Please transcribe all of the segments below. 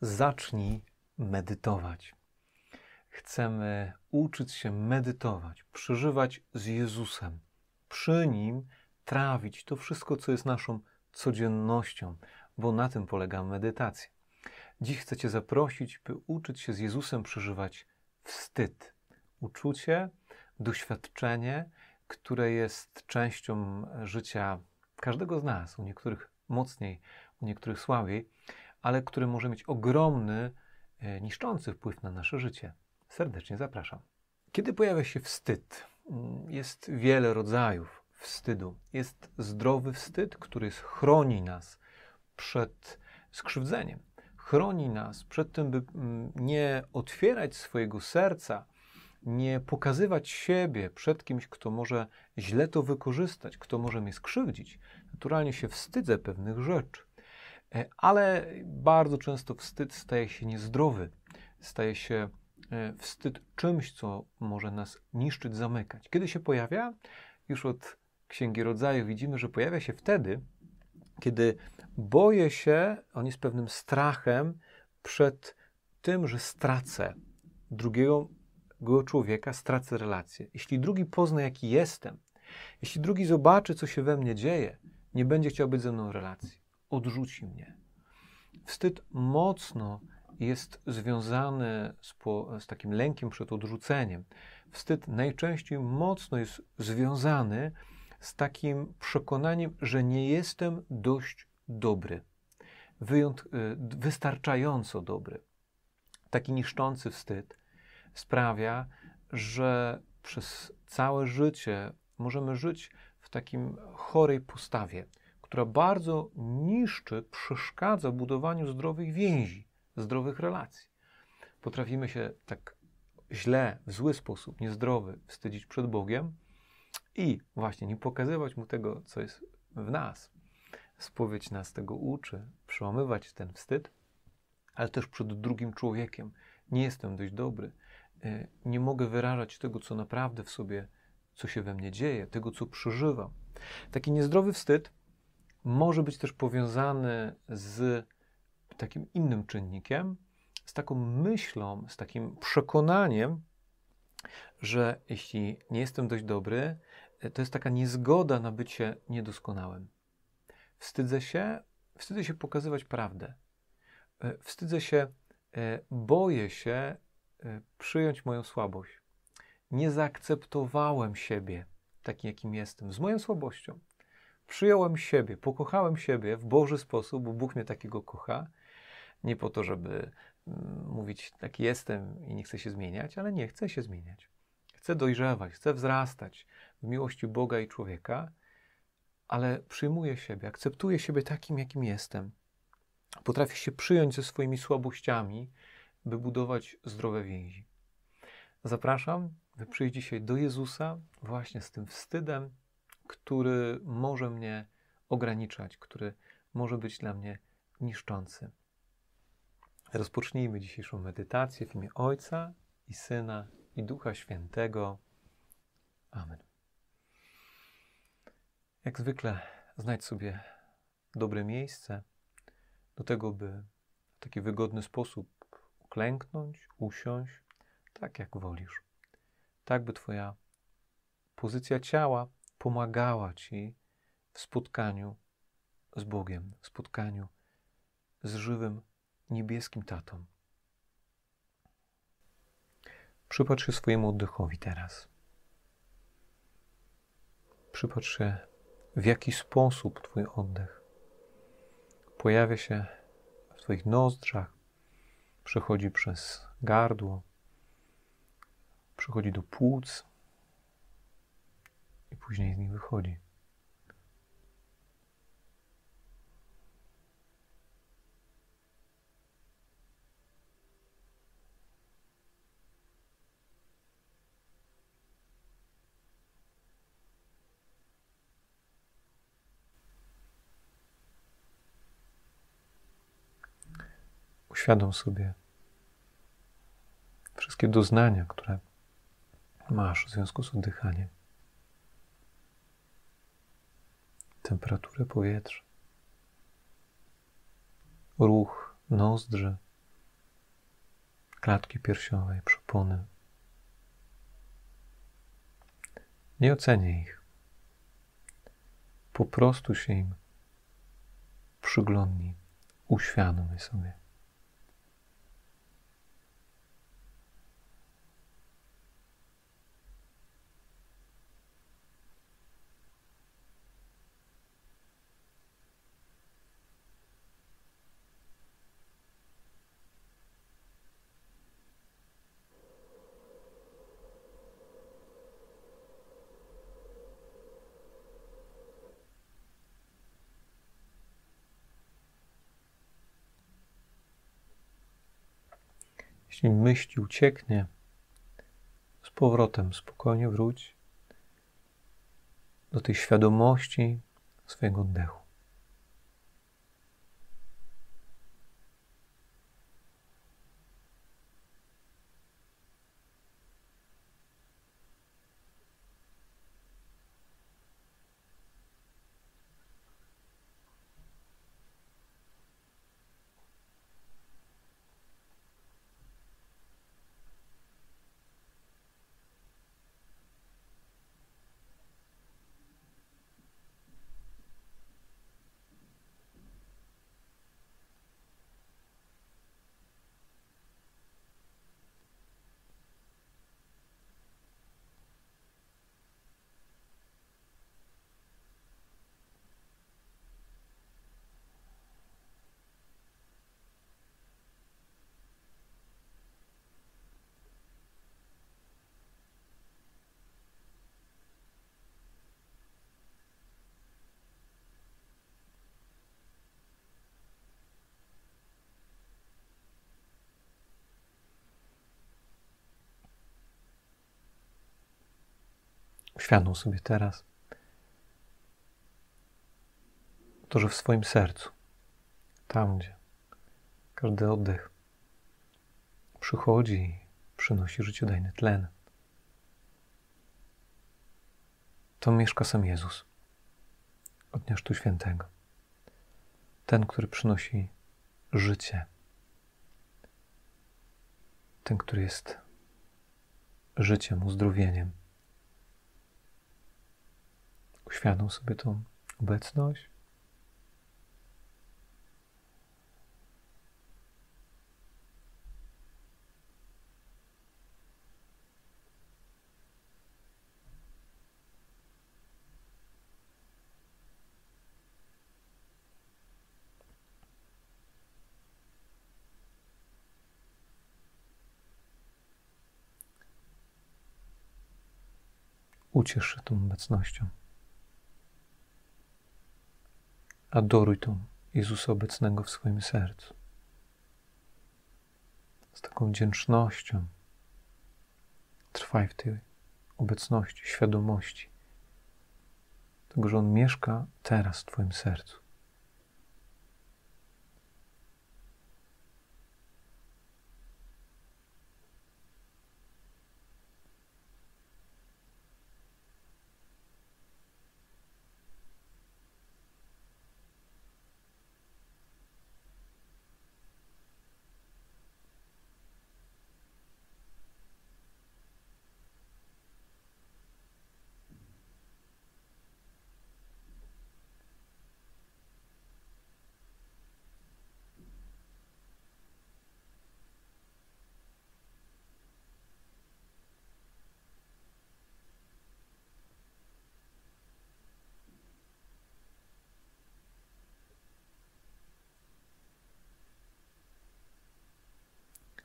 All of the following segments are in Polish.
zacznij medytować. Chcemy uczyć się medytować, przeżywać z Jezusem, przy Nim trawić to wszystko, co jest naszą codziennością, bo na tym polega medytacja. Dziś chcę Cię zaprosić, by uczyć się z Jezusem przeżywać wstyd, uczucie, doświadczenie, które jest częścią życia każdego z nas, u niektórych mocniej, u niektórych słabiej, ale które może mieć ogromny, e, niszczący wpływ na nasze życie. Serdecznie zapraszam. Kiedy pojawia się wstyd? Mm, jest wiele rodzajów wstydu. Jest zdrowy wstyd, który chroni nas przed skrzywdzeniem. Chroni nas przed tym, by mm, nie otwierać swojego serca, nie pokazywać siebie przed kimś, kto może źle to wykorzystać, kto może mnie skrzywdzić. Naturalnie się wstydzę pewnych rzeczy, ale bardzo często wstyd staje się niezdrowy, staje się e, wstyd czymś, co może nas niszczyć, zamykać. Kiedy się pojawia? Już od Księgi Rodzaju widzimy, że pojawia się wtedy, kiedy boję się, on jest pewnym strachem przed tym, że stracę drugiego człowieka, stracę relację. Jeśli drugi pozna, jaki jestem, jeśli drugi zobaczy, co się we mnie dzieje, nie będzie chciał być ze mną relacji. Odrzuci mnie. Wstyd mocno jest związany z, po, z takim lękiem przed odrzuceniem. Wstyd najczęściej mocno jest związany z takim przekonaniem, że nie jestem dość dobry, wyjąt, y, wystarczająco dobry. Taki niszczący wstyd sprawia, że przez całe życie możemy żyć w takim chorej postawie, która bardzo niszczy, przeszkadza budowaniu zdrowych więzi, zdrowych relacji. Potrafimy się tak źle, w zły sposób, niezdrowy wstydzić przed Bogiem, i właśnie nie pokazywać mu tego, co jest w nas. Spowiedź nas tego uczy, przełamywać ten wstyd, ale też przed drugim człowiekiem. Nie jestem dość dobry. E, nie mogę wyrażać tego, co naprawdę w sobie, co się we mnie dzieje, tego, co przeżywam. Taki niezdrowy wstyd może być też powiązany z takim innym czynnikiem, z taką myślą, z takim przekonaniem, że jeśli nie jestem dość dobry, to jest taka niezgoda na bycie niedoskonałym. Wstydzę się, wstydzę się pokazywać prawdę. E, wstydzę się, e, boję się e, przyjąć moją słabość. Nie zaakceptowałem siebie takim, jakim jestem, z moją słabością. Przyjąłem siebie, pokochałem siebie w Boży sposób, bo Bóg mnie takiego kocha. Nie po to, żeby mm, mówić, taki jestem i nie chcę się zmieniać, ale nie chcę się zmieniać. Chcę dojrzewać, chcę wzrastać, w miłości Boga i człowieka, ale przyjmuję siebie, akceptuję siebie takim, jakim jestem. Potrafię się przyjąć ze swoimi słabościami, by budować zdrowe więzi. Zapraszam, by przyjść dzisiaj do Jezusa właśnie z tym wstydem, który może mnie ograniczać, który może być dla mnie niszczący. Rozpocznijmy dzisiejszą medytację w imię Ojca i Syna i Ducha Świętego. Amen. Jak zwykle znajdź sobie dobre miejsce do tego, by w taki wygodny sposób uklęknąć, usiąść, tak jak wolisz. Tak, by Twoja pozycja ciała pomagała Ci w spotkaniu z Bogiem, w spotkaniu z żywym, niebieskim tatą. Przypatrz się swojemu oddechowi teraz. Przypatrz się w jaki sposób Twój oddech pojawia się w Twoich nozdrzach, przechodzi przez gardło, przechodzi do płuc i później z nich wychodzi. Uświadom sobie wszystkie doznania, które masz w związku z oddychaniem. Temperaturę powietrza, ruch nozdrzy, klatki piersiowej, przypony. Nie ocenię ich. Po prostu się im przyglądnij, uświadomię sobie. Jeśli myśl ucieknie, z powrotem spokojnie wróć do tej świadomości swojego oddechu. Uświadom sobie teraz to, że w swoim sercu, tam gdzie każdy oddech przychodzi i przynosi życiodajny tlen, to mieszka sam Jezus od Dnia Chrztu Świętego. Ten, który przynosi życie. Ten, który jest życiem, uzdrowieniem. Uświadom sobie tą obecność. Uciesz się tą obecnością. Adoruj tą Jezusa obecnego w swoim sercu. Z taką wdzięcznością trwaj w tej obecności, świadomości tego, że On mieszka teraz w Twoim sercu.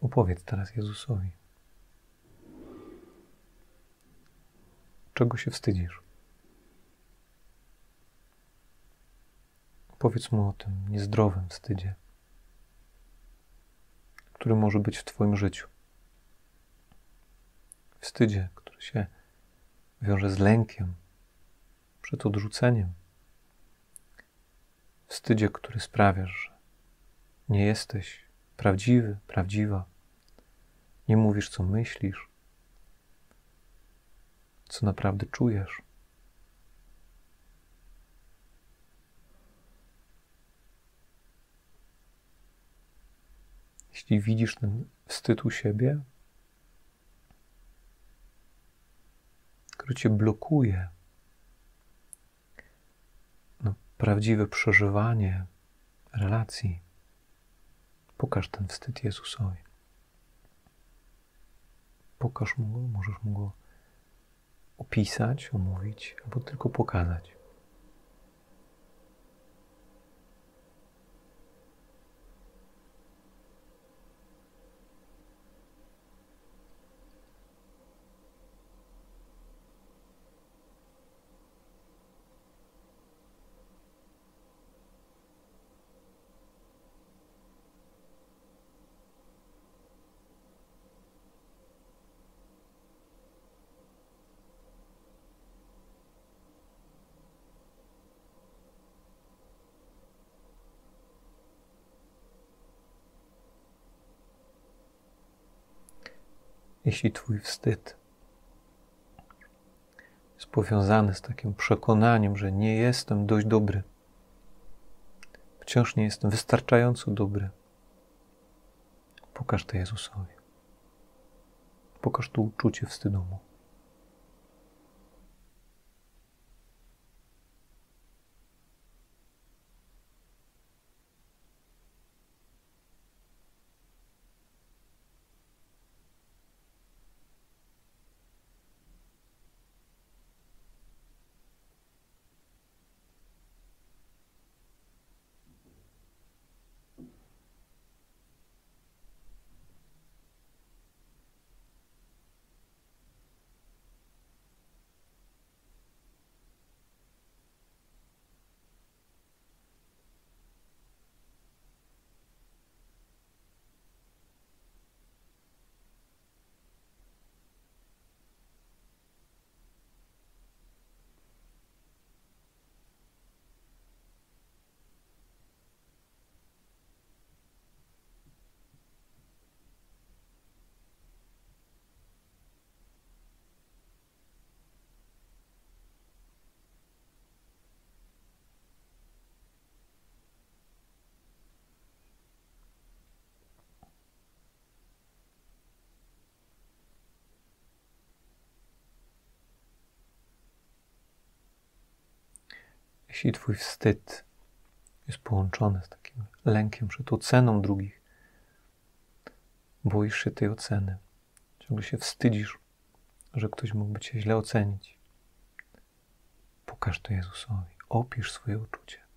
Opowiedz teraz Jezusowi. Czego się wstydzisz? Powiedz mu o tym niezdrowym wstydzie, który może być w Twoim życiu. Wstydzie, który się wiąże z lękiem przed odrzuceniem. Wstydzie, który sprawia, że nie jesteś prawdziwy, prawdziwa. Nie mówisz, co myślisz, co naprawdę czujesz. Jeśli widzisz ten wstyd u siebie, który cię blokuje, no, prawdziwe przeżywanie relacji, pokaż ten wstyd Jezusowi. Pokaż mu go, możesz mu go opisać, omówić, albo tylko pokazać. Jeśli Twój wstyd jest powiązany z takim przekonaniem, że nie jestem dość dobry, wciąż nie jestem wystarczająco dobry, pokaż to Jezusowi. Pokaż to uczucie wstydu mu. Jeśli Twój wstyd jest połączony z takim lękiem przed oceną drugich, boisz się tej oceny, ciągle się wstydzisz, że ktoś mógłby Cię źle ocenić, pokaż to Jezusowi, opisz swoje uczucie.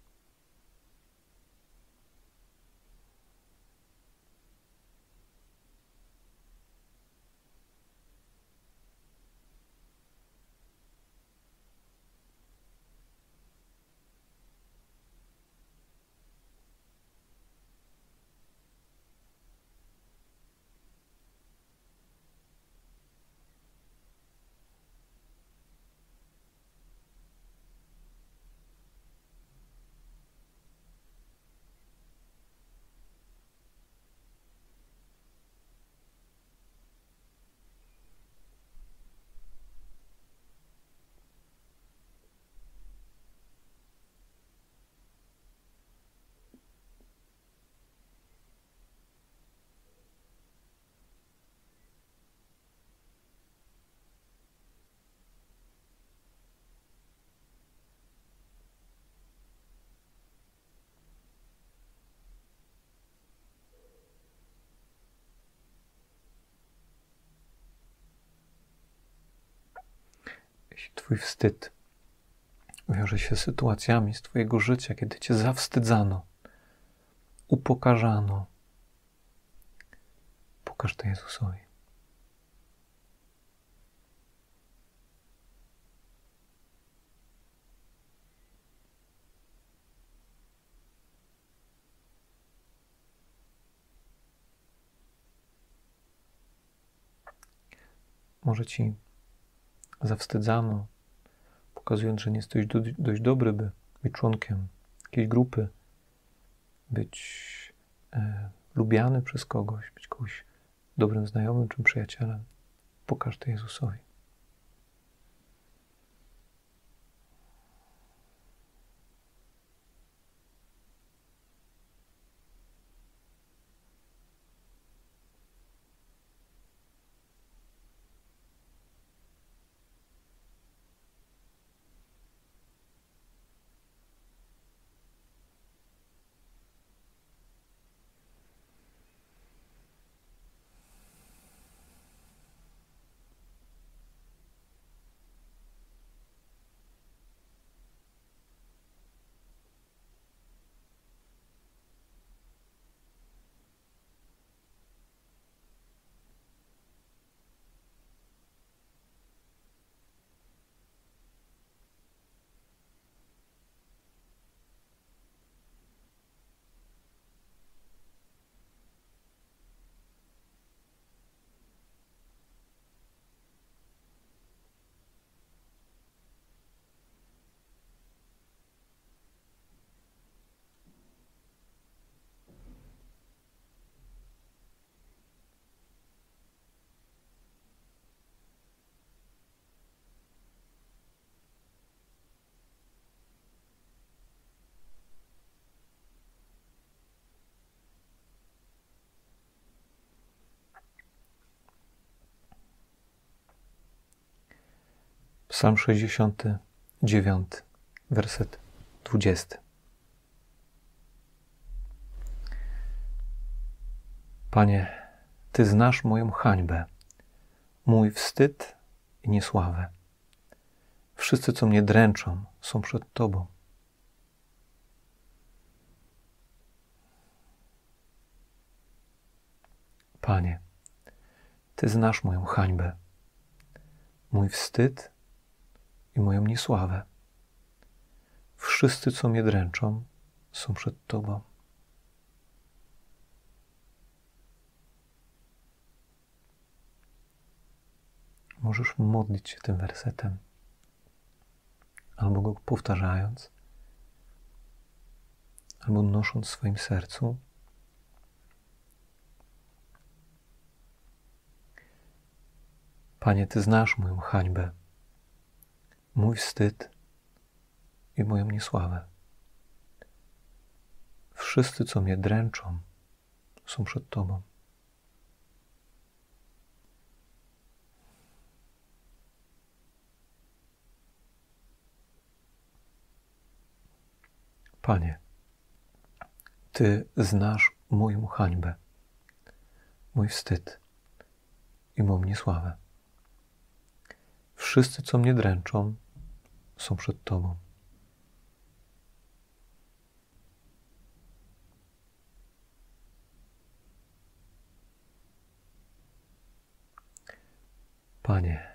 Twój wstyd wiąże się z sytuacjami z Twojego życia, kiedy Cię zawstydzano, upokarzano, pokaż to Jezusowi. Może ci zawstydzano, pokazując, że nie jesteś dość dobry, by być członkiem jakiejś grupy, być e, lubiany przez kogoś, być kogoś dobrym znajomym czy przyjacielem. Pokaż to Jezusowi. Psalm 69, werset 20. Panie, Ty znasz moją hańbę, mój wstyd i niesławę. Wszyscy, co mnie dręczą, są przed Tobą. Panie, Ty znasz moją hańbę, mój wstyd i moją niesławę. Wszyscy, co mnie dręczą, są przed Tobą. Możesz modlić się tym wersetem, albo go powtarzając, albo nosząc w swoim sercu. Panie, Ty znasz moją hańbę, mój wstyd i moją niesławę. Wszyscy, co mnie dręczą, są przed Tobą. Panie, Ty znasz moją hańbę, mój wstyd i moją niesławę. Wszyscy, co mnie dręczą, są przed Tobą. Panie,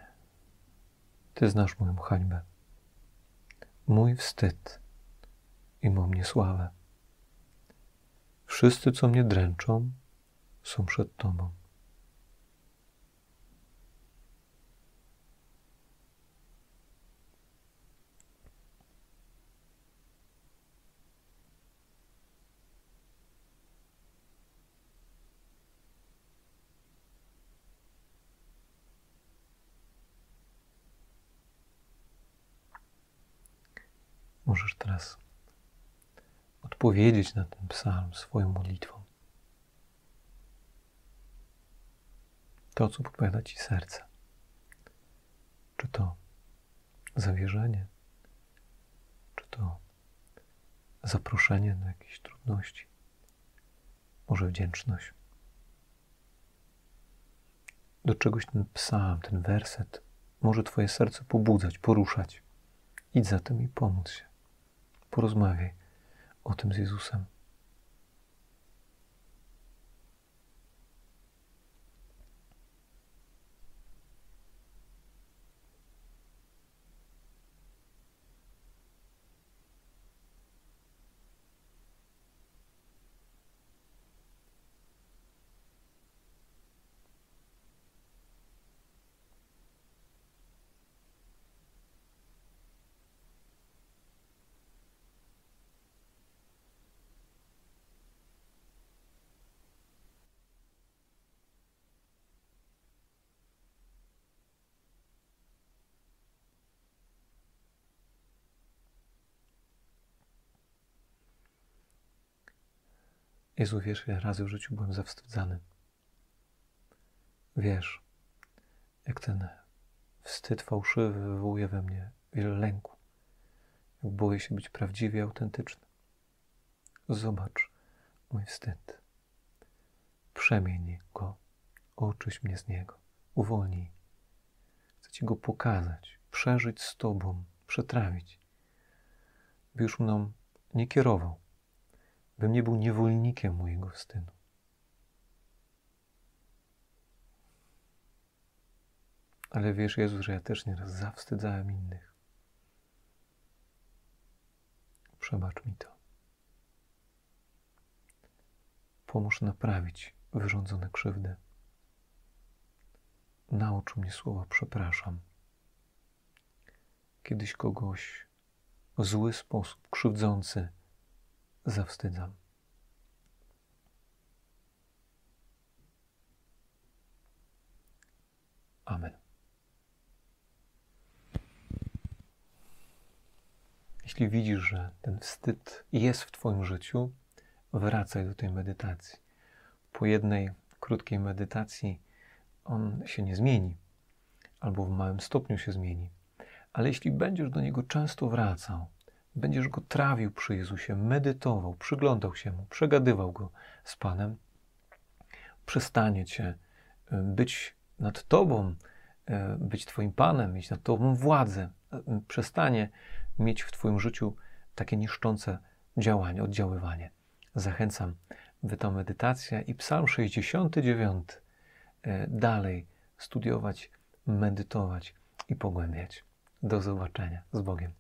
Ty znasz moją hańbę, mój wstyd i moją niesławę. Wszyscy, co mnie dręczą, są przed Tobą. Możesz teraz odpowiedzieć na ten psalm swoją modlitwą. To, co podpowiada Ci serce. Czy to zawierzenie, czy to zaproszenie na jakieś trudności, może wdzięczność. Do czegoś ten psalm, ten werset może Twoje serce pobudzać, poruszać. Idź za tym i pomóc się. Porozmawiaj o tym z Jezusem. Jezu, wiesz, ile razy w życiu byłem zawstydzany. Wiesz, jak ten wstyd fałszywy wywołuje we mnie wiele lęku. Jak boję się być prawdziwie autentyczny. Zobacz mój wstyd. Przemień go, oczyś mnie z niego, uwolnij. Chcę Ci go pokazać, przeżyć z Tobą, przetrawić, by już mną nie kierował bym nie był niewolnikiem mojego wstydu. Ale wiesz, Jezu, że ja też nieraz zawstydzałem innych. Przebacz mi to. Pomóż naprawić wyrządzone krzywdy. Naucz mnie słowa przepraszam. Kiedyś kogoś w zły sposób, krzywdzący, zawstydzam. Amen. Jeśli widzisz, że ten wstyd jest w Twoim życiu, wracaj do tej medytacji. Po jednej krótkiej medytacji on się nie zmieni, albo w małym stopniu się zmieni, Ale jeśli będziesz do Niego często wracał, będziesz Go trawił przy Jezusie, medytował, przyglądał się Mu, przegadywał Go z Panem, przestanie Cię y, być nad Tobą, y, być Twoim Panem, mieć nad Tobą władzę, y, przestanie mieć w Twoim życiu takie niszczące działanie, oddziaływanie. Zachęcam, by ta medytacja i Psalm 69 dalej studiować, medytować i pogłębiać. Do zobaczenia z Bogiem.